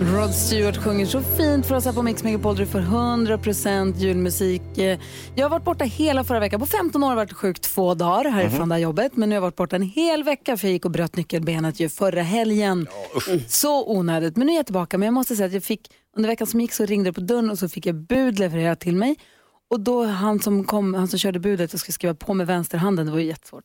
Rod Stewart sjunger så fint för oss här på Mix Megapol. Du får 100% julmusik. Eh, Jag har varit borta hela förra veckan. På 15 år har jag varit sjuk två dagar härifrån det här jobbet. Men nu har jag varit borta en hel vecka för jag gick och bröt nyckelbenet ju förra helgen. så onödigt. Men nu är jag tillbaka. Men jag måste säga att jag fick, under veckan som gick så ringde det på dörren och så fick jag bud levererat till mig. Och då han som, kom, han som körde budet och skulle skriva på med vänsterhanden, det var ju jättesvårt.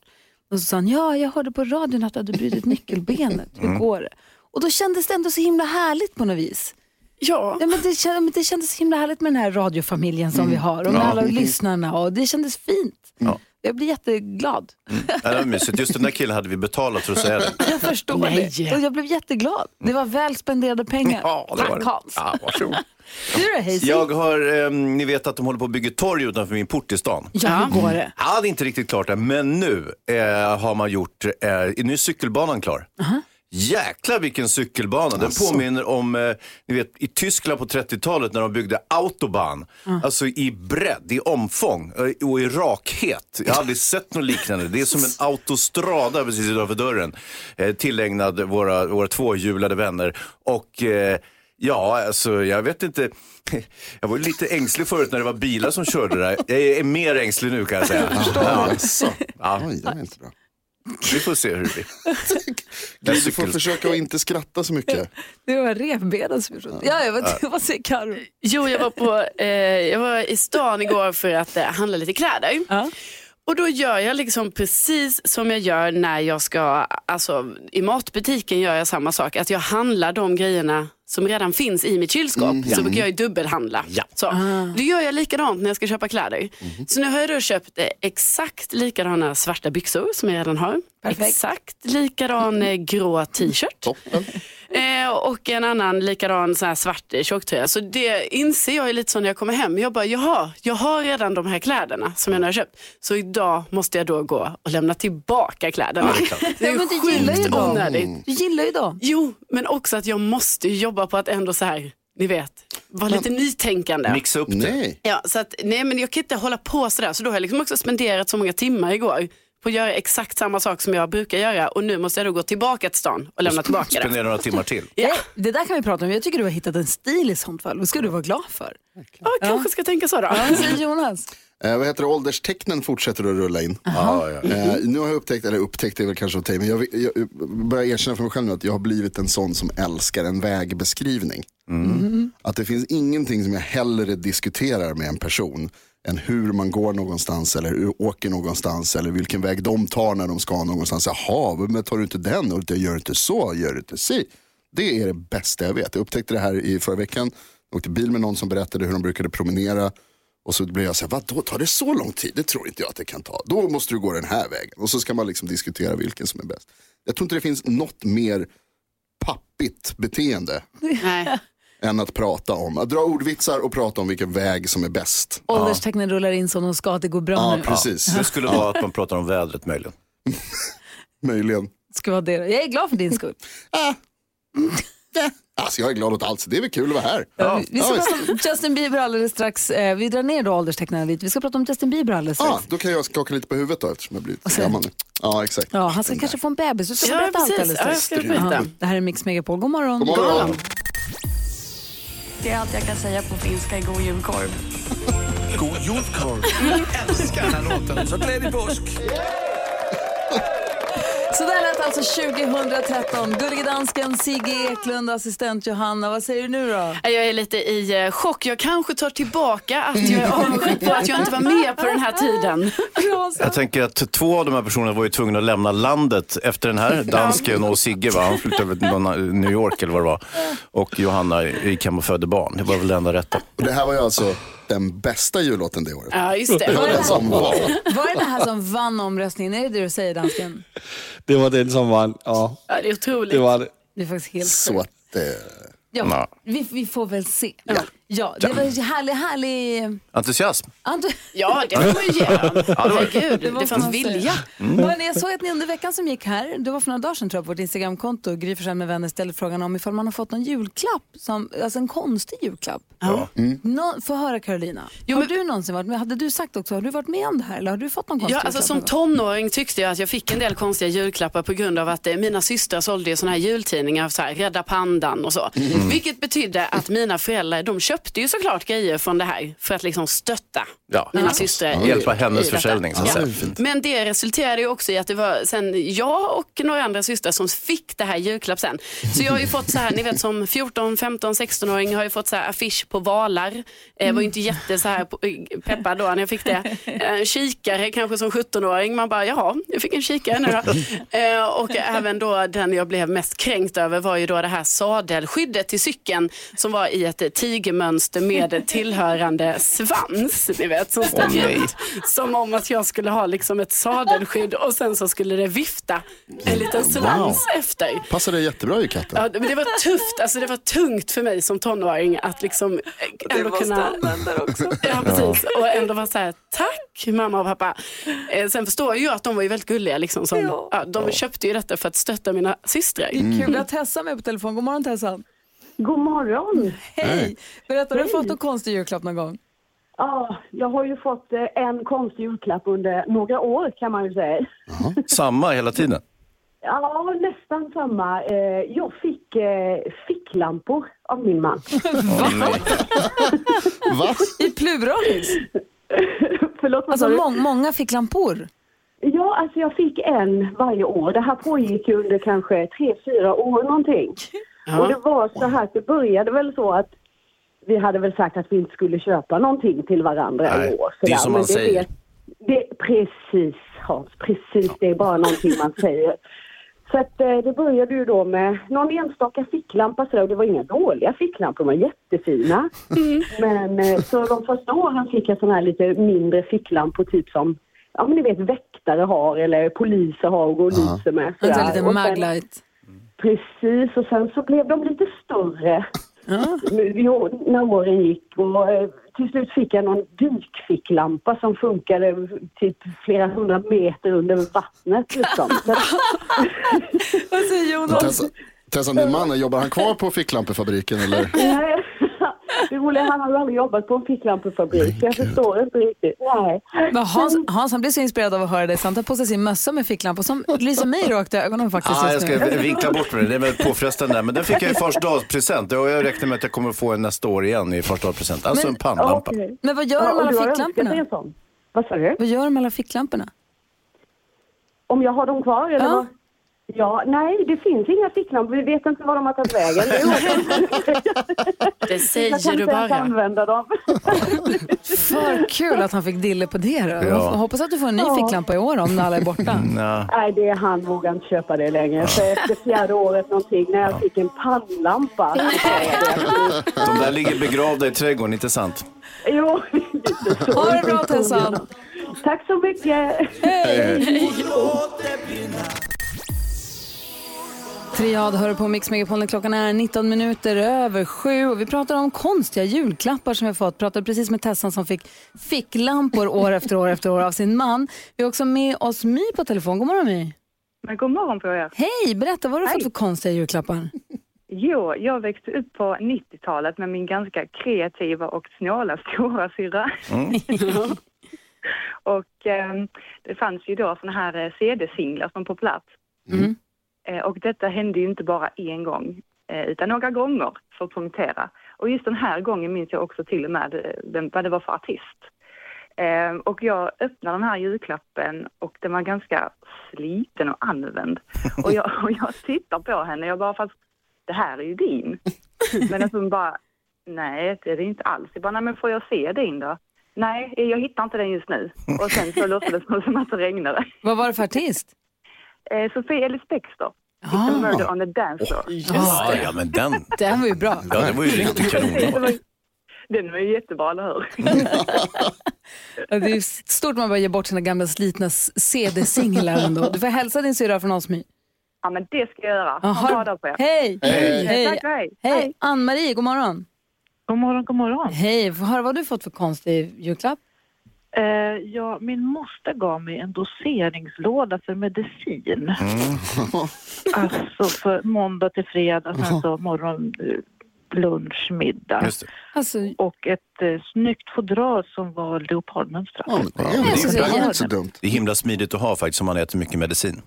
Och så sa han, ja jag hörde på radion att du hade brutit nyckelbenet. Hur går det? Och då kändes det ändå så himla härligt på något vis. Ja. Ja, men det, kän- men det kändes så himla härligt med den här radiofamiljen som vi har och med alla lyssnarna och det kändes fint. Ja. Jag blir jätteglad. Ja, det var mysigt. Just den där killen hade vi betalat för att säga det. Jag förstår Nej. det. Och jag blev jätteglad. Det var väl spenderade pengar. Ja, det var Tack det. Hans. Ja, varsågod. Du då Hayes? Jag har, eh, ni vet att de håller på att bygga torg utanför min port i stan. Ja, hur går det? Ja, det är inte riktigt klart än, men nu eh, har man gjort, eh, nu är cykelbanan klar. Jäklar vilken cykelbana. Den påminner om, eh, ni vet i Tyskland på 30-talet när de byggde autobahn. Alltså i bredd, i omfång eh, och i rakhet. Jag har aldrig sett något liknande. Det är som en autostrada precis utanför dörren. Eh, tillägnad våra, våra tvåhjulade vänner. Och eh, Ja, alltså jag vet inte. Jag var lite ängslig förut när det var bilar som körde där. Jag är mer ängslig nu kan jag säga. Ja, Jaså? ja, Oj, det var inte bra. Vi får se hur det blir. Du får försöka att inte skratta så mycket. Det var revbenen som gjorde Ja, jag vet, vad säger Carro? Jo, jag var, på, eh, jag var i stan igår för att eh, handla lite kläder. Ja. Och då gör jag liksom precis som jag gör när jag ska, alltså i matbutiken gör jag samma sak. Att jag handlar de grejerna som redan finns i mitt kylskåp. Så brukar jag ju dubbelhandla. Ja. Så. Då gör jag likadant när jag ska köpa kläder. Så nu har jag då köpt eh, exakt likadana svarta byxor som jag redan har. Perfekt. Exakt likadan eh, grå t-shirt. Eh, och en annan likadan så här svart eh, tjocktröja. Så det inser jag ju lite så när jag kommer hem. Jag bara, jaha, jag har redan de här kläderna som jag nu har köpt. Så idag måste jag då gå och lämna tillbaka kläderna. Ja, det det är Ja, men du gillar ju onödigt. Du gillar ju dem. Jo, men också att jag måste jobba på att ändå så här, ni vet, vara lite nytänkande. Mixa upp det. Nej. Ja, så att, nej men jag kan inte hålla på sådär. Så då har jag liksom också spenderat så många timmar igår att göra exakt samma sak som jag brukar göra. Och nu måste jag då gå tillbaka till stan och lämna tillbaka det. Spendera några timmar till. Ja, Det där kan vi prata om. Jag tycker du har hittat en stil i sånt fall. Vad ska du vara glad för? ja kanske ska tänka så då. Säger Jonas? Eh, vad heter det? Ålderstecknen fortsätter att rulla in. Ja, ja. Eh, nu har jag upptäckt, eller upptäckt är väl kanske att i, men jag, jag, jag börjar erkänna för mig själv nu att jag har blivit en sån som älskar en vägbeskrivning. Att det finns ingenting som jag hellre diskuterar med en person än hur man går någonstans eller hur åker någonstans eller vilken väg de tar när de ska någonstans. Jaha, men tar du inte den och gör du inte så, gör du inte si. Det är det bästa jag vet. Jag upptäckte det här i förra veckan. Jag åkte bil med någon som berättade hur de brukade promenera. Och så blev jag så här, vadå tar det så lång tid? Det tror inte jag att det kan ta. Då måste du gå den här vägen. Och så ska man liksom diskutera vilken som är bäst. Jag tror inte det finns något mer pappigt beteende Nej än att prata om, att dra ordvitsar och prata om vilken väg som är bäst. Ålderstecknen rullar in som de ska, att det går bra Ja, nu. precis. Det skulle vara att man pratar om vädret möjligen. Möjligen. Ska vara det. Jag är glad för din skull. Alltså jag är glad åt allt, det är väl kul att vara här. Ja. Vi ska Ja, prata om Justin Bieber alldeles strax. Eh, Vi drar ner då ålderstecknen lite. Vi ska prata om Justin Bieber alldeles Ja, strax. då kan jag skaka lite på huvudet då eftersom jag blivit sen- gammal nu. Ja, exakt. Ja, han ska kanske få en bebis. Du ska Ja, berätta allt precis. alldeles Ja, jag strax. Ja, Det här är Mix Megapol. God morgon. God morgon. Det är allt jag kan säga på finska i god julkorv. God jordkorv. Älskar den här låten. Så glädje påsk. Så där lät alltså 2013. Gullige dansken, Sigge Eklund, assistent Johanna. Vad säger du nu då? Jag är lite i eh, chock. Jag kanske tar tillbaka att jag är avundsjuk på att jag inte var med på den här tiden. Jag tänker att två av de här personerna var ju tvungna att lämna landet efter den här. Dansken och Sigge, va? han flyttade över till någon- New York eller vad det var. Och Johanna gick hem och födde barn. Det var väl det enda rätta. Det här var ju alltså den bästa jullåten det året. Ja, just det. Det var den som var. Var det det här som vann omröstningen? Är det det du säger dansken? Det var den som vann. Ja, Ja, det är otroligt. det var det. Det är faktiskt helt Så sjukt. att, eh, Ja, vi, vi får väl se. Ja, det var en härlig, härlig... Entusiasm. Ant- Ja, det får man ju ge dem. Herregud, det, fanns vilja. Hörrni, jag såg att ni under veckan som gick här, det var för några dagar sedan tror jag, på vårt Instagramkonto, Gry med vänner ställde frågan om ifall man har fått någon julklapp, som, alltså en konstig julklapp. Ja. Nå, få höra Carolina, Jo, har men- du någonsin varit med, hade du sagt också, har du varit med om det här eller har du fått någon konstig Ja, alltså, julklapp som någon gång? tonåring tyckte jag att jag fick en del konstiga julklappar på grund av att eh, mina systrar sålde ju såna här jultidningar, så här, Rädda Pandan och så. Vilket betydde att mina föräldrar, de köpte ju såklart grejer från det här för att liksom stötta Ja. mina systrar. i- Hjälpa hennes försäljning, Ja. Men det resulterade ju också i att det var sen jag och några andra systrar som fick det här julklapp sen. Så jag har ju fått så här, ni vet som 14, 15, 16-åring har jag fått så här affisch på valar. Eh, var ju inte jätte så här peppad då när jag fick det. Eh, kikare kanske som 17-åring. Man bara, jaha, jag fick en kikare nu då. Eh, och även då den jag blev mest kränkt över var ju då det här sadelskyddet till cykeln som var i ett tigermönster med tillhörande svans. Ni vet, som stack ut. Som om att jag skulle ha liksom ett sadelskydd och sen så skulle det vifta en liten svans efter. passar det jättebra i katten. Ja, men det var tufft, alltså det var tungt för mig som tonåring att liksom eh, ändå kunna... Ja, precis. Och ändå vara så här, tack mamma och pappa. Eh, sen förstår jag ju att de var ju väldigt gulliga. Liksom, som, ja. de köpte ju detta för att stötta mina systrar. Kul att Tessa är med på telefon. God morgon Tessa. God morgon. Hej! Berätta, har du fått någon konstig julklapp någon gång? Ja, jag har ju fått eh, en konstig julklapp under några år kan man ju säga. Samma hela tiden. Ja, nästan samma. Eh, Jag fick eh, ficklampor av min man. Va? I pluralis? Förlåt, Alltså må- många ficklampor? Ja, alltså jag fick en varje år. Det här pågick ju under kanske tre, fyra år någonting. Och det var så här det började väl så att vi hade väl sagt att vi inte skulle köpa någonting till varandra Nej, i år. det är som man det, säger. Det, det, precis Hans, precis. Det är bara någonting man säger. Så att eh, det började ju då med någon enstaka ficklampa sådär och det var inga dåliga ficklampor, de var jättefina. Men eh, så de första åren fick jag sådana här lite mindre ficklampor typ som ja men ni vet väktare har eller poliser har och går och lyser med. Sådär. sen- maglight. Precis, och sen så blev de lite större Jo, när åren gick. Och, eh, till slut fick jag någon dykficklampa som funkade typ flera hundra meter under vattnet. Liksom. Vad säger Jonas? Tessa, Tessa, din man, jobbar han kvar på ficklampefabrik eller? Det roliga är att han har ju aldrig jobbat på en ficklampefabrik, så jag förstår inte riktigt. Nej. Men Hans, Hans han blir så inspirerad av att höra dig så han tar på sig sin mössa med ficklampa som lyser mig rakt i ögonen faktiskt Ah, jag ska nu. vinkla bort med det, det är väldigt påfrestande. Men den fick jag i förstaårspresent och jag räknar med att jag kommer få en nästa år igen i förstaårspresent. Alltså Men- en pannlampa. Okej. Men vad gör Ja, de alla ficklamporna? Vad sa du? Vad gör de med alla ficklamporna? Om jag har dem kvar eller Ja. vad? Ja, nej, det finns inga ficklampor. Vi vet inte var de har tagit vägen. Det är Det jag säger kan du bara. använda dem. För kul att han fick dille på det då. Ja. Jag hoppas att du får en ny Ja. ficklampa i år om alla är borta. Nej, det är han vågar inte köpa det längre. Så efter fjärde året någonting, när jag fick en pannlampa. jag. De där ligger begravda i trädgården, inte sant? Jo, lite så. Ha det bra Tessan! Tack så mycket. Triad hör på Mix Megapol. Klockan är 19 minuter över sju och vi pratar om konstiga julklappar som vi fått. Pratade precis med Tessan som fick ficklampor år efter år efter år av sin man. Vi har också med oss My på telefon. God morgon My. Men god morgon på er. Hej, berätta vad har du fått för konstiga julklappar? Jo, jag växte upp på 90-talet med min ganska kreativa och snåla stora syrra. och eh, det fanns ju då såna här eh, CD-singlar som på plats. Mm. Eh, och detta hände ju inte bara en gång, eh, utan några gånger för att punktera. Och just den här gången minns jag också till och med eh, vem, vad det var för artist. Eh, och jag öppnade den här julklappen och den var ganska sliten och använd. Och jag, och jag tittar på henne, jag bara fast det här är ju din. Men alltså hon bara, nej det är det inte alls. Jag bara, nej men får jag se din då? Nej, jag hittar inte den just nu. Och sen så låtsades det som att det regnade. Vad var det för artist? Eh, Sofie Ellis Bextor. Ah. It's a murder on the dance floor. Ja, ja, men den. Den var ju bra. Ja, det var ju riktigt Det var, kanon. ju- Den var ju jättebra, eller hur? Ja, Det är stort när man bara ger bort sina gamla slitna CD-singlar ändå. Du får hälsa din syrra från oss My. Ja, men det ska jag göra. Ha en bra dag på er. Hej! Hej. Hej! Tack, hej. Hej! Ann-Marie, god morgon. God morgon, god morgon. Hej, få höra vad du fått för konstig julklapp. Eh, ja, min moster gav mig en doseringslåda för medicin. Alltså för måndag till fredag, sen så morgon, eh, lunch, middag. Det. Alltså, Och ett eh, snyggt fodral som var leopardmönstrat. Ja, det är det är säga- inte så dumt. Det är himla smidigt att ha faktiskt om man äter mycket medicin.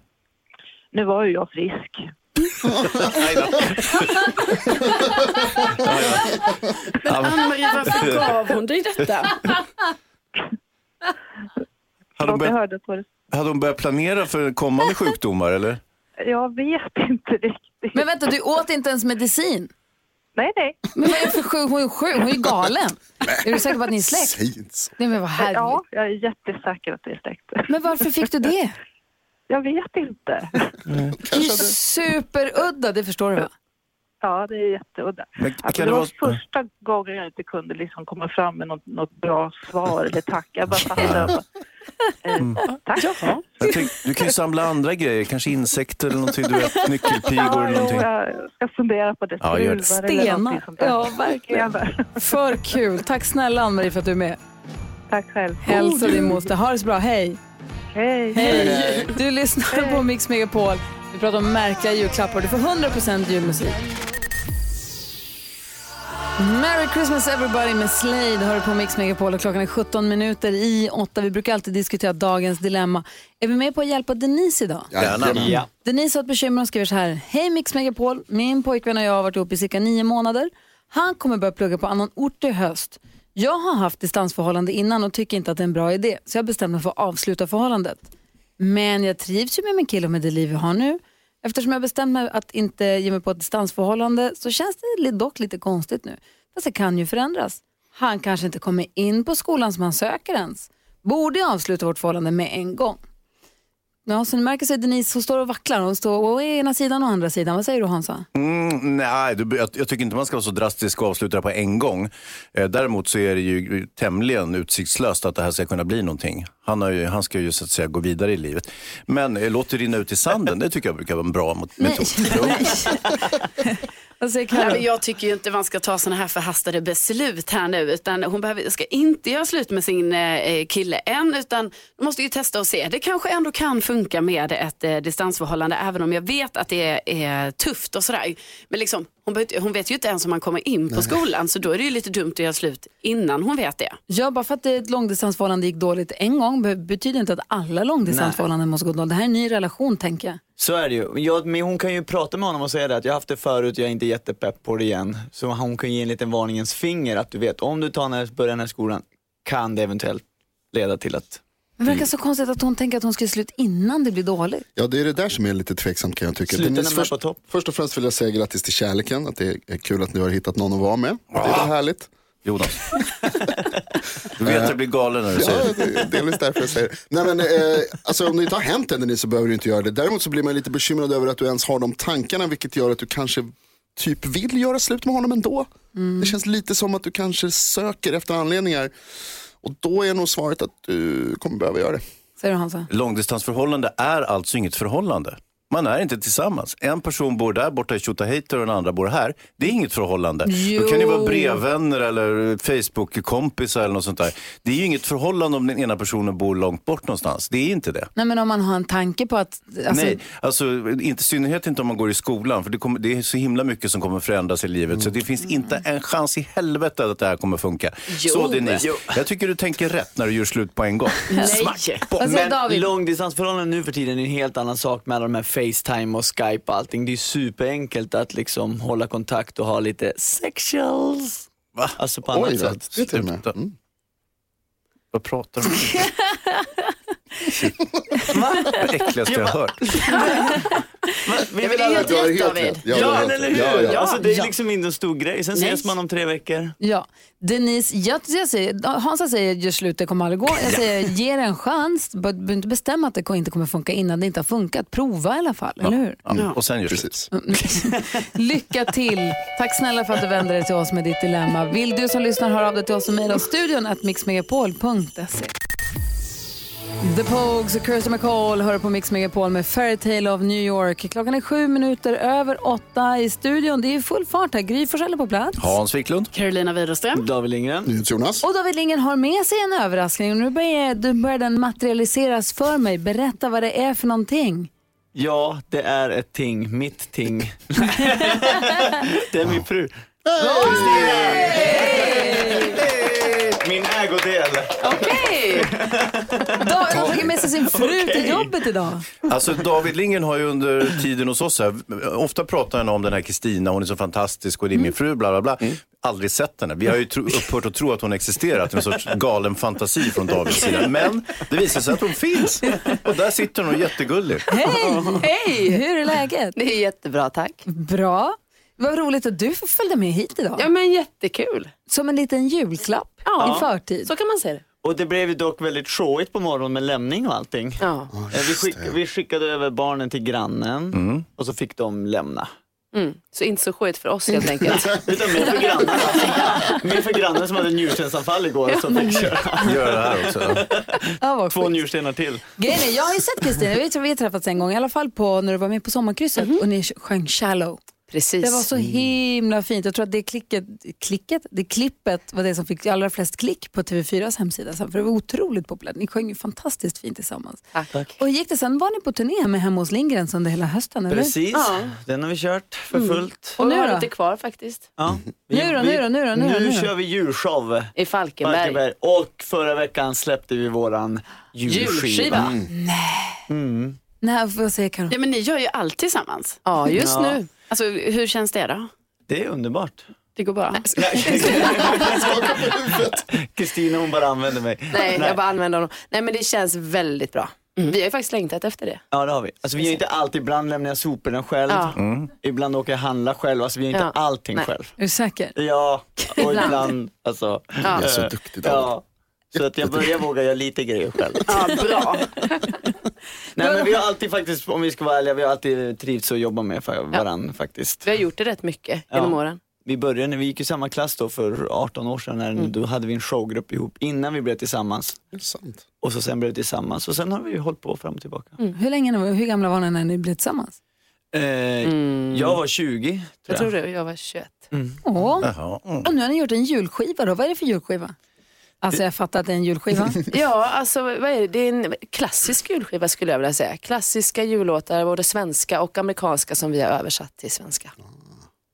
Nu var ju jag frisk. Men Ann-Marie, varför gav hon dig detta? Hade hon, börjat, hörde på det. hade hon börjat planera för kommande sjukdomar eller? Jag vet inte riktigt. Men vänta, du åt inte ens medicin? Nej, nej. Men vad är det för sjuk? Hon är sjuk, hon är galen. Är du säker på att ni är släkt? Säg inte så. Nej, men vad härligt. Ja, jag är jättesäker att det är släkt. Men varför fick du det? Jag vet inte. Det är ju superudda, det förstår du va? Ja, det är jätteudda. Men Alltså, det det var vara... första gången jag inte kunde liksom komma fram med något, något bra svar eller tack. Jag bara fattade. Eh, tack. Jag tänk, du kan ju samla andra grejer, kanske insekter eller någonting, du vet, nyckelpigor Ja, eller någonting. jag ska fundera på det. Ja, gör det. Stenar. Ja, verkligen. För kul. Tack snälla Ann-Marie för att du är med. Tack själv. Hälsa din moster. Ha det så bra. Hej. Hej. Hej. Du lyssnar på Mix Megapol. Vi pratar om märkliga julklappar. Du får 100% julmusik. Merry Christmas everybody med Slade hör på Mix Megapol och klockan är 17 minuter i 8. Vi brukar alltid diskutera dagens dilemma. Är vi med på att hjälpa Denise idag? Jajamän. Ja. Denise har ett bekymmer och skriver så här. Hej Mix Megapol, min pojkvän och jag har varit ihop i cirka nio månader. Han kommer börja plugga på annan ort i höst. Jag har haft distansförhållande innan och tycker inte att det är en bra idé. Så jag bestämde mig för att avsluta förhållandet. Men jag trivs ju med min kille och med det liv vi har nu. Eftersom jag bestämt mig att inte ge mig på ett distansförhållande så känns det dock lite konstigt nu. Fast det kan ju förändras. Han kanske inte kommer in på skolan som han söker ens. Borde jag avsluta vårt förhållande med en gång? Ja, så ni märker så är Denise, hon står och vacklar. Hon står å ena sidan och å andra sidan. Vad säger du Hansa? Mm, nej, du, jag, jag tycker inte man ska vara så drastisk och avsluta det på en gång. Eh, däremot så är det ju tämligen utsiktslöst att det här ska kunna bli någonting. Han, har ju, han ska ju så att säga gå vidare i livet. Men eh, låt det rinna ut i sanden, det tycker jag brukar vara en bra metod. Jo. Vad säger Nej, jag tycker ju inte man ska ta sådana här förhastade beslut här nu. Utan hon behöver, ska inte göra slut med sin eh, kille än. Utan hon måste ju testa och se. Det kanske ändå kan funka med ett eh, distansförhållande. Även om jag vet att det är, är tufft och sådär. Men liksom, hon, hon vet ju inte ens om man kommer in på skolan. Så då är det ju lite dumt att göra slut innan hon vet det. Ja, bara för att ett långdistansförhållande gick dåligt en gång be- betyder inte att alla långdistansförhållanden måste gå dåligt. Det här är en ny relation tänker jag. Så är det ju. Jag, men hon kan ju prata med honom och säga det att jag har haft det förut, jag är inte jättepepp på det igen. Så hon kan ge en liten varningens finger att du vet, om du tar när, börjar den här skolan kan det eventuellt leda till att Det verkar så konstigt att hon tänker att hon ska göra slut innan det blir dåligt. Ja, det är det där som är lite tveksamt kan jag tycka. Är först, på topp. först och främst vill jag säga grattis till kärleken, att det är kul att ni har hittat någon att vara med. Det är väl härligt. Jonas. Du vet att jag blir galen när du säger Ja, det. delvis därför jag säger det. Nej, men, eh, alltså, om det inte har hänt än Denise, så behöver du inte göra det. Däremot så blir man lite bekymrad över att du ens har de tankarna vilket gör att du kanske typ vill göra slut med honom ändå. Det känns lite som att du kanske söker efter anledningar. Och då är nog svaret att du kommer behöva göra det. Säger du Hansa? Långdistansförhållande är alltså inget förhållande. Man är inte tillsammans. En person bor där borta i Tjotahejter och den andra bor här. Det är inget förhållande. Då kan ni vara Jo. brevvänner eller Facebook-kompisar eller något sånt där. Det är ju inget förhållande om den ena personen bor långt bort någonstans. Det är inte det. Nej, men om man har en tanke på att... Alltså, Nej, alltså inte, i synnerhet inte om man går i skolan. För det, kommer, det är så himla mycket som kommer förändras i livet. Så det finns inte en chans i helvete att det här kommer funka. Jo, så Denise, jo. jag tycker du tänker rätt när du gör slut på en gång. Smack! Vad säger Men långdistansförhållanden nu för tiden är en helt annan sak med alla de här Facetime och Skype och allting. Det är superenkelt att liksom hålla kontakt och ha lite sexuals. Va? Alltså på annat Oj, sätt. det till och med. Mm. Vad pratar du om? Det äckligaste jag har hört. Vi men det är helt Du har helt rätt. Ja, helt eller hur? Ja, ja. Alltså, det är Ja. liksom inte en stor grej. Sen Nej. ses man om tre veckor. Ja, Denise, jag, jag säger, Hansa säger gör slut, det kommer aldrig gå. Jag säger ge det en chans. Du behöver inte bestämma att det inte kommer funka innan det inte har funkat. Prova i alla fall, eller hur? Ja. Och sen gör slut. Precis. Lycka till! Tack snälla för att du vände dig till oss med ditt dilemma. Vill du som lyssnar höra av dig till oss och mejla studion att mixmegapol.se. The Pogues och Kirsty McCall hör på Mix Megapol med Fairytale of New York. Klockan är sju minuter över åtta i studion. Det är full fart här. Gry Forssell är på plats. Hans Wiklund. Carolina Widerström. David Lindgren. Jonas. Och David Lindgren har med sig en överraskning. Nu börjar, börjar den materialiseras för mig. Berätta vad det är för någonting. Ja, det är ett ting. Mitt ting. det är min fru. Min ägodel. Okej! David har tagit med sig sin fru till jobbet idag. Alltså David Lindgren har ju under tiden hos oss här, ofta pratar han om den här Kristina, hon är så fantastisk och det är min fru, bla bla bla. Aldrig sett henne. Vi har ju upphört att tro att hon existerat, en sorts galen fantasi från Davids sida. Men det visar sig att hon finns. Och där sitter hon är jättegullig. Hej! Hej! Hur är läget? Det är jättebra, tack. Bra. Vad roligt att du följde med hit idag. Ja, men jättekul. Som en liten julklapp Ja, i förtid. Så kan man säga det. Och det blev ju dock väldigt showigt på morgonen med lämning och allting. Ja. Eh, vi, skick, vi skickade över barnen till grannen och så fick de lämna. Mm. Så inte så skit för oss helt enkelt. Utan mer för grannen. Mer för grannen som hade njurstensanfall igår så fick köra. Gör det här också. Ja, Två njurstenar till. Grejen är, jag har ju sett Kristina, jag vet att vi har träffats en gång, i alla fall på när du var med på Sommarkrysset och ni sjöng Shallow. Precis. Det var så himla fint. Jag tror att det klicket, klicket, det klippet var det som fick allra flest klick på TV4s hemsida. För det var otroligt populärt. Ni sjöng ju fantastiskt fint tillsammans. Tack. Och gick det sen? Var ni på turné med Hemma hos Lindgrens under hela hösten? Eller? Precis, Ja. den har vi kört för fullt. Och nu vi har lite kvar faktiskt. Ja. Nu då, nu då, nu då, nu då, Nu nu då? kör vi djurshow. I Falkenberg. Falkenberg. Och förra veckan släppte vi våran julskiva. Julskiva. Mm. Nej, vad säger Karo? Ja, men ni gör ju allt tillsammans. Ja, just Ja. nu. Alltså, hur känns det då? Det är underbart. Det går bra. Kristina hon bara använder mig. Nej, jag bara använder honom. Nej, men det känns väldigt bra. Vi har ju faktiskt längtat efter det. Ja det har vi. Alltså vi gör inte allt, ibland lämnar jag soporna själv. Ja. Ibland åker jag och handlar själv, alltså vi gör inte Ja. allting Nej. själv. Är du säker? Ja, och Ibland. ibland, alltså. Ja. Jag är så duktig David. Ja. Så att jag börjar våga göra lite grejer själv. Ja, bra. Nej men vi har alltid faktiskt, om vi ska vara ärliga, vi har alltid trivts att jobba med varandra faktiskt. Vi har gjort det rätt mycket genom åren. Vi började när vi gick i samma klass då för 18 år sedan, när, Mm. då hade vi en showgrupp ihop innan vi blev tillsammans. Sant. Och så sen blev vi tillsammans och sen har vi hållit på fram och tillbaka. Mm. Hur, länge, hur gamla var ni när ni blev tillsammans? Eh, Jag var 20 tror Jag jag. tror det, jag var 21. Åh. Jaha. Mm. Och nu har ni gjort en julskiva då. Vad är det för julskiva? Alltså jag fattar att det är en julskiva. Ja, alltså vad är det? Det är en klassisk julskiva skulle jag vilja säga. Klassiska jullåtar, både svenska och amerikanska som vi har översatt till svenska.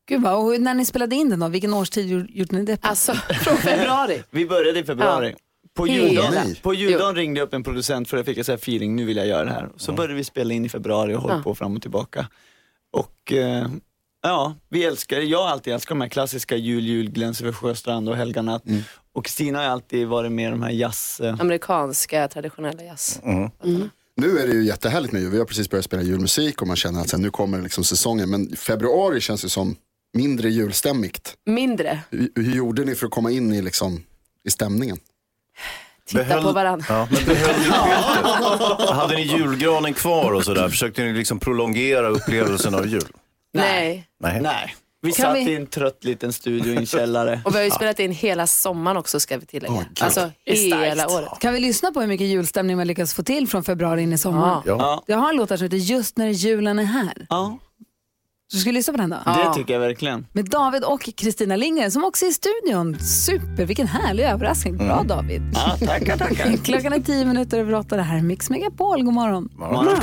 Gud vad, och när ni spelade in den då, vilken årstid gjorde ni det på? Alltså från februari. Vi började i februari. På Hela. juldagen, på juldagen ringde jag upp en producent för jag fick en sån feeling, nu vill jag göra det här. Så började vi spela in i februari och hållit Ja. på fram och tillbaka. Och eh, ja, vi älskar, jag har alltid älskat de här klassiska jul, jul, Gläns över sjöstrand och Helga natt. Och Kristina har alltid varit med i de här jazz... Eh, Amerikanska traditionella jazz. Nu är det ju jättehärligt med jul. Vi har precis börjat spela julmusik och man känner att sen, nu kommer liksom säsongen. Men februari känns ju som mindre julstämmigt. Mindre. Hur, hur gjorde ni för att komma in i, liksom, i stämningen? Titta på varandra. Ja, men behöll ni pyntet? Hade ni julgranen kvar och sådär? Försökte ni liksom prolongera upplevelsen av jul? Nej. Nej. nej, vi Kan satt vi- i en trött liten studio i en källare. Och vi har ju spelat in hela sommaren också ska vi tillägga. Gud. alltså hela året. Kan vi lyssna på hur mycket julstämning man lyckas få till från februari in i sommaren? Ja. Ja, Jag har en låt här som heter Just när julen är här. ja, Så ska vi lyssna på den då? det tycker jag verkligen. Med David och Kristina Lindgren som också är i studion. Super, vilken härlig överraskning. Bra David. Ja, tackar, tackar. Klockan är tio minuter över åtta. Det här är Mix Megapol. God morgon. Morgon.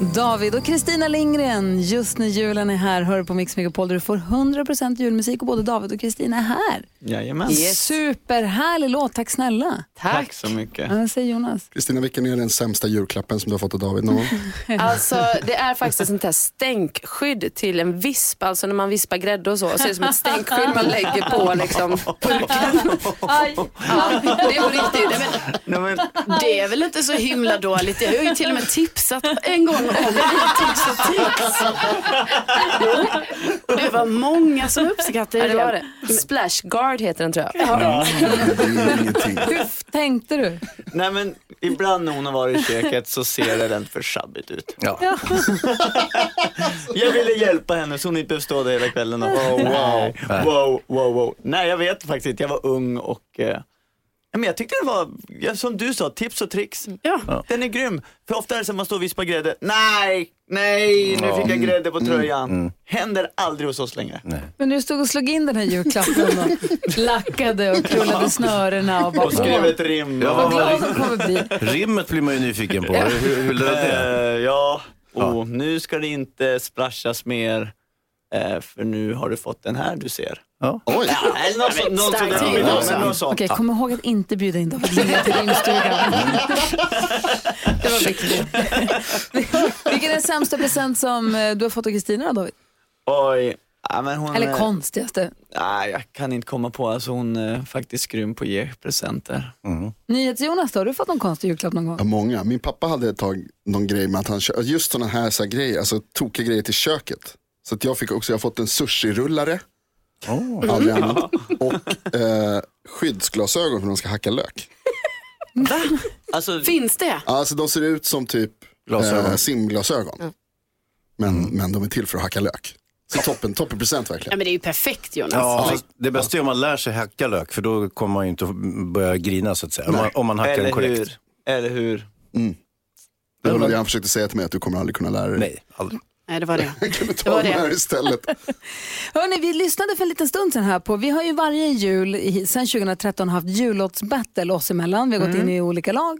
David och Kristina Lindgren, just när julen är här, hör på Mix Megapol där du får 100% julmusik och både David och Kristina är här. Jajamän. Superhärlig låt, tack snälla. Tack så mycket. Vad säger Jonas? Kristina, vilken är den sämsta julklappen som du har fått av David någon gång? Alltså det är faktiskt ett sånt här stänkskydd till en visp. Alltså när man vispar grädde och så. Så är det som ett stänkskydd man lägger på liksom pulken. Ja, det är på riktigt. Men, det är väl inte så himla dåligt. Jag har ju till och med tipsat en gång och och det var många som uppskattade Ja, det det. Splash Guard heter den tror jag. Ja. Hur tänkte du? Nej men ibland när hon har varit i köket så ser rent för sjabbigt ut. Ja. Jag ville hjälpa henne så hon inte behövde stå där hela kvällen och wow, wow, Nej. wow, wow, wow. Nej jag vet faktiskt inte, jag var ung och eh, men jag tyckte det var, ja, som du sa, tips och tricks. Ja. Den är grym. För ofta är det så att man står och vispar grädde. Nej, nej, nu fick jag grädde på tröjan. Händer aldrig hos oss längre. Men du stod och slog in den här julklappen och lackade och krullade snörena och bara Och skrev ett rim. Ja, Vad glad hon kommer bli. Rimmet blir man ju nyfiken på. Hur, hur löd det? Eh, ja, oh, nu ska det inte splashas mer. eh, för nu har du fått den här du ser. Ja. Oj. Ja, eller något sånt. Något Starkt sånt. rim Ja, också. men något sånt. Okej, kom ihåg att inte bjuda in David Lindgren till. Det var viktigt. Vilken är den sämsta present som eh, du har fått av Kristina då, David? Oj. Ja, men hon, Eller eh, konstigaste? Nej, jag kan inte komma på. Alltså, hon är faktiskt grym på att ge presenter. NyhetsJonas då, har du fått någon konstig julklapp någon gång? Ja, många. Min pappa hade ett tag någon grej med att han just sådana här, så här grejer, alltså tokiga grejer till köket. Så att jag fick också, jag har fått en sushi-rullare. Aldrig använt. Och eh, skyddsglasögon för man ska hacka lök. Alltså, Finns det? Alltså de ser ut som typ Glasögon. eh, simglasögon. Men, men de är till för att hacka lök. Så toppen, toppen present Ja, verkligen. men det är ju perfekt Jonas. Ja, fast det bästa är om man lär sig hacka lök för då kommer man ju inte att börja grina så att säga. Om man, om man hackar den eller korrekt. hur? Eller hur? Det var det han försökte säga till mig, att du kommer aldrig kunna lära dig. Nej, aldrig. Nej, det var det. Jag kunde Det ta var den det. här istället. Hörrni, vi lyssnade för en liten stund sedan här på, vi har ju varje jul sedan 2013 haft jullåtsbattle oss emellan. Vi har gått in i olika lag.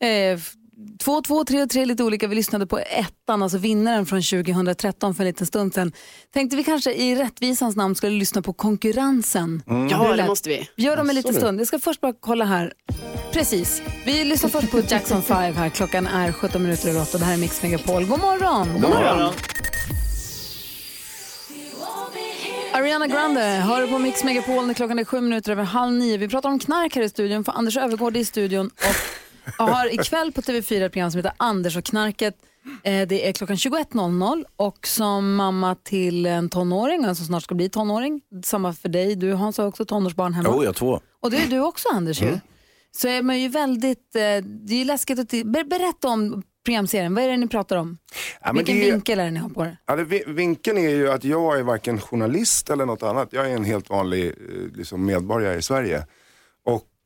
Eh, Två, två, tre och tre lite olika. Vi lyssnade på ettan, alltså vinnaren från 2013 för en liten stund sedan. Tänkte vi kanske i rättvisans namn skulle lyssna på konkurrensen. Ja, Hur det måste vi. Gör dem en liten stund. Jag ska först bara kolla här. Precis. Vi lyssnar först på Jackson 5 här. Klockan är 17 minuter över 8. Det här är Mix Megapol. God morgon! God morgon. Ariana Grande hör du på Mix Megapol när klockan är sju minuter över halv nio. Vi pratar om knark här i studion för Anders Övergård i studion och har ikväll på TV4 ett program som heter Anders och knarket. Eh, Det är klockan 21.00 och som mamma till en tonåring, alltså snart ska bli tonåring, samma för dig, du Hans har också tonårsbarn hemma. Jo, jag två. Och det är du också Anders ju. Så är man ju väldigt, eh, det är ju läskigt att, ber- berätta om programserien, vad är det ni pratar om? Ja, Vilken det vinkel är det ni har på det? Ja, det, vi- vinkeln är ju att jag är varken journalist eller något annat. Jag är en helt vanlig eh, liksom medborgare i Sverige.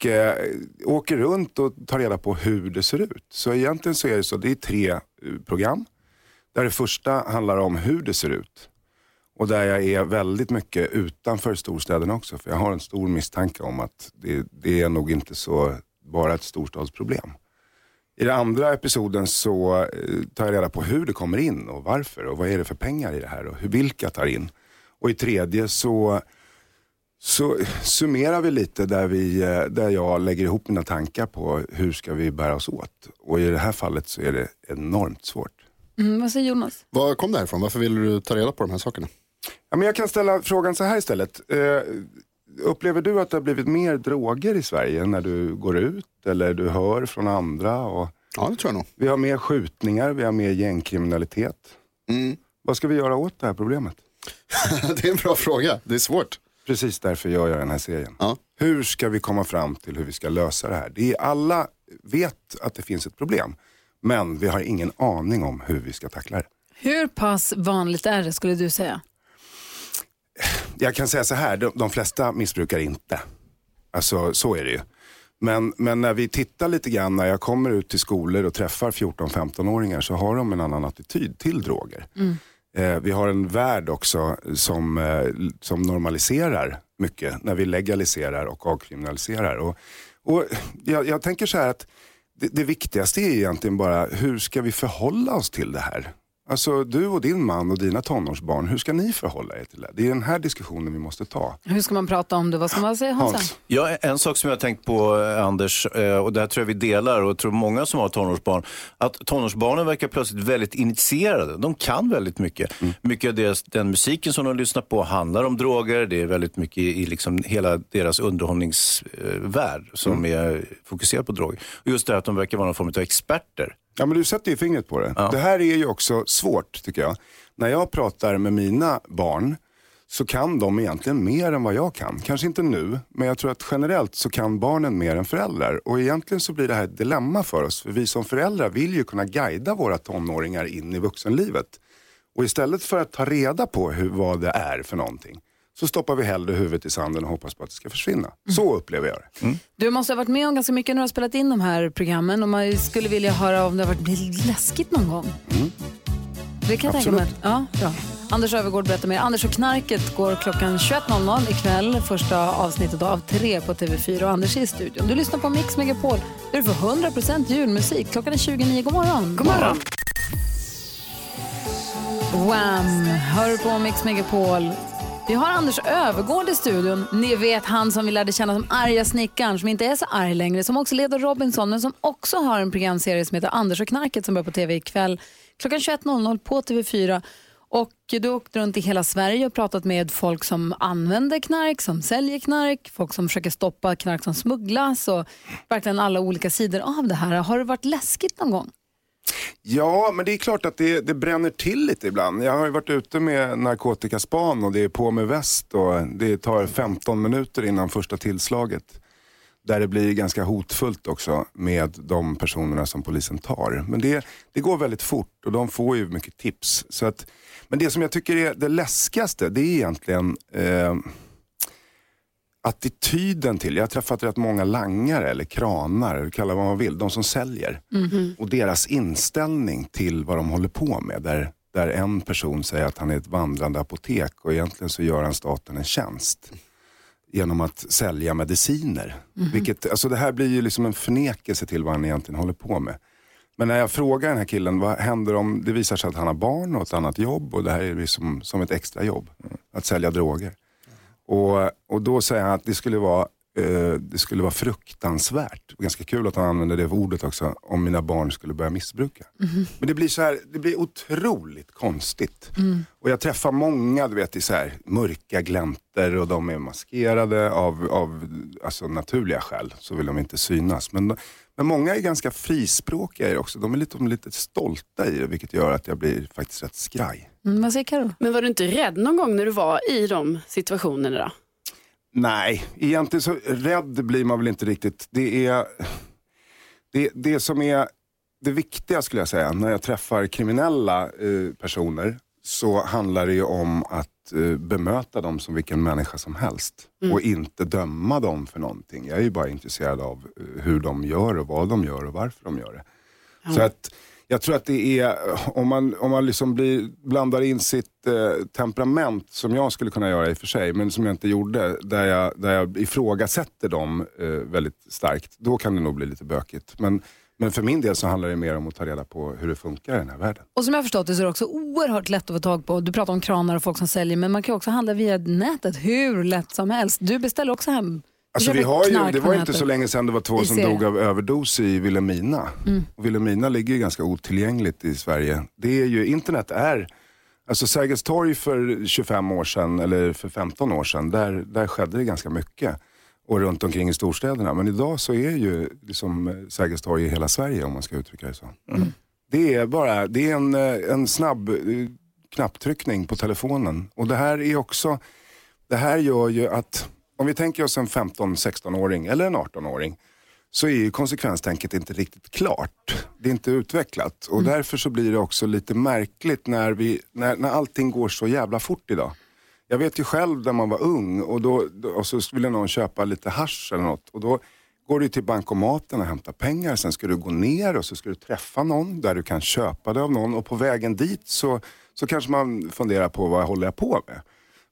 Och eh, åker runt och tar reda på hur det ser ut. Så egentligen så är det så, det är tre eh, program. Där det första handlar om hur det ser ut. Och där jag är väldigt mycket utanför storstäderna också. För jag har en stor misstanke om att det, det är nog inte så bara ett storstadsproblem. I den andra episoden så eh, tar jag reda på hur det kommer in och varför och vad är det för pengar i det här och hur, vilka tar in. Och i tredje så, så summerar vi lite där, vi, eh, där jag lägger ihop mina tankar på hur ska vi bära oss åt. Och i det här fallet så är det enormt svårt. Mm, vad säger Jonas? Var kom det här ifrån? Varför vill du ta reda på de här sakerna? Ja, men jag kan ställa frågan så här istället. Eh, upplever du att det har blivit mer droger i Sverige när du går ut eller du hör från andra? Och ja, det tror jag nog. Vi har mer skjutningar, vi har mer gängkriminalitet. Vad ska vi göra åt det här problemet? det är en bra fråga, det är svårt. Precis därför gör jag den här serien. Hur ska vi komma fram till hur vi ska lösa det här? Det är, alla vet att det finns ett problem, men vi har ingen aning om hur vi ska tackla det. Hur pass vanligt är det skulle du säga? Jag kan säga så här, de, de flesta missbrukar inte. Alltså så är det ju. Men, men när vi tittar lite grann, när jag kommer ut till skolor och träffar 14-15-åringar så har de en annan attityd till droger. Eh, Eh, vi har en värld också som, eh, som normaliserar mycket när vi legaliserar och avkriminaliserar. Och, och jag, jag tänker så här att det, det viktigaste är egentligen bara hur ska vi förhålla oss till det här? Alltså du och din man och dina tonårsbarn, hur ska ni förhålla er till det? Det är den här diskussionen vi måste ta. Hur ska man prata om det? Vad ska man säga Hansa? Ja, en sak som jag har tänkt på eh, Anders, eh, och det här tror jag vi delar och jag tror många som har tonårsbarn, att tonårsbarnen verkar plötsligt väldigt initierade. De kan väldigt mycket. Mycket av deras, den musiken som de lyssnar på handlar om droger, det är väldigt mycket i liksom hela deras underhållningsvärld som är fokuserad på droger. Och just det här att de verkar vara någon form av experter. Ja men du sätter ju fingret på det. Det här är ju också svårt tycker jag. När jag pratar med mina barn så kan de egentligen mer än vad jag kan. Kanske inte nu, men jag tror att generellt så kan barnen mer än föräldrar. Och egentligen så blir det här ett dilemma för oss. För vi som föräldrar vill ju kunna guida våra tonåringar in i vuxenlivet. Och istället för att ta reda på hur, vad det är för någonting så stoppar vi hellre huvudet i sanden och hoppas på att det ska försvinna. Så upplever jag det. Du måste ha varit med om ganska mycket när du har spelat in de här programmen och man skulle vilja höra om det har varit blivit läskigt någon gång. Det kan jag tänka mig. Ja, bra. Anders Övergård berättar mer. Anders och knarket går klockan 21.00 ikväll. Första avsnittet av tre på TV4 och Anders är i studion. Du lyssnar på Mix Megapol där du får 100% julmusik. Klockan är 29. God morgon. God morgon. Wham! Hör på Mix Megapol. Vi har Anders Övergård i studion. Ni vet han som vi lärde känna som arga snickaren som inte är så arg längre. Som också leder Robinson men som också har en programserie som heter Anders och knarket som börjar på TV ikväll klockan 21.00 på TV4. Och du har åkt runt i hela Sverige och pratat med folk som använder knark, som säljer knark, folk som försöker stoppa knark som smugglas och verkligen alla olika sidor av det här. Har det varit läskigt någon gång? Ja, men det är klart att det, det bränner till lite ibland. Jag har ju varit ute med narkotikaspan och det är på med väst och det tar 15 minuter innan första tillslaget. Där det blir ganska hotfullt också med de personerna som polisen tar. Men det, det går väldigt fort och de får ju mycket tips. Så att, men det som jag tycker är det läskigaste, det är egentligen eh, attityden till, jag har träffat rätt många langare eller kranar, eller kalla vad man vill, de som säljer. Och deras inställning till vad de håller på med. Där, där en person säger att han är ett vandrande apotek och egentligen så gör han staten en tjänst. Genom att sälja mediciner. Mhm. Vilket, alltså det här blir ju liksom en förnekelse till vad han egentligen håller på med. Men när jag frågar den här killen, vad händer om det visar sig att han har barn och ett annat jobb och det här är liksom som ett extra jobb. Att sälja droger. Och, och då säger han att det skulle vara eh, det skulle vara fruktansvärt. Ganska kul att han använder det ordet också, om mina barn skulle börja missbruka. Men det blir så här, det blir otroligt konstigt. Och jag träffar många, du vet, i så här mörka gläntor och de är maskerade av, av alltså, naturliga skäl, så vill de inte synas. Men, men många är ganska frispråkiga i det också. De är lite, de är lite stolta i det, vilket gör att jag blir faktiskt rätt skraj. Mm, vad säger Karo? Men var du inte rädd någon gång när du var i de situationerna då? Nej, egentligen så rädd blir man väl inte riktigt. Det är det, det som är det viktiga skulle jag säga, när jag träffar kriminella eh, personer så handlar det ju om att eh, bemöta dem som vilken människa som helst. Mm. Och inte döma dem för någonting. Jag är ju bara intresserad av eh, hur de gör och vad de gör och varför de gör det. Så att jag tror att det är, om man, om man liksom blir, blandar in sitt eh, temperament, som jag skulle kunna göra i och för sig, men som jag inte gjorde, där jag, där jag ifrågasätter dem eh, väldigt starkt, då kan det nog bli lite bökigt. Men, men för min del så handlar det mer om att ta reda på hur det funkar i den här världen. Och som jag har förstått det så är det också oerhört lätt att få tag på. Du pratar om kranar och folk som säljer, men man kan också handla via nätet hur lätt som helst. Du beställer också hem. Alltså vi har ju, det var inte så länge sedan det var två som dog av överdos i Vilhelmina. Mm. Vilhelmina ligger ju ganska otillgängligt i Sverige. Det är ju, internet är, alltså Sergels torg för 25 år sedan, eller för 15 år sedan, där, där skedde det ganska mycket. Och runt omkring i storstäderna. Men idag så är ju liksom eh, Sergels torg i hela Sverige om man ska uttrycka det så. Det är bara, det är en, eh, en snabb eh, knapptryckning på telefonen. Och det här är också, det här gör ju att, om vi tänker oss en 15-16-åring eller en 18-åring, så är ju konsekvenstänket inte riktigt klart. Det är inte utvecklat och därför så blir det också lite märkligt när, vi, när, när allting går så jävla fort idag. Jag vet ju själv när man var ung och, då, och så ville någon köpa lite hasch eller något och då går du till bankomaten och hämtar pengar, sen ska du gå ner och så ska du träffa någon där du kan köpa det av någon och på vägen dit så, så kanske man funderar på vad håller jag på med.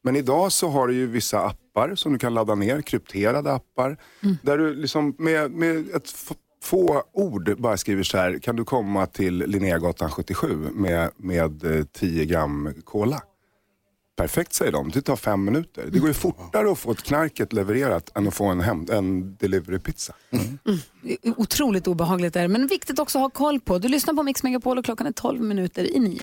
Men idag så har du ju vissa appar som du kan ladda ner, krypterade appar. Där du liksom med, med ett få ord bara skriver så här, kan du komma till Linnégatan 77 med, med eh, 10 gram cola? Perfekt säger de, det tar fem minuter. Det går ju fortare att få ett knarket levererat än att få en, hem, en deliverypizza. Otroligt obehagligt är det, men viktigt också att ha koll på. Du lyssnar på Mix Megapol och klockan är 12 minuter i nio.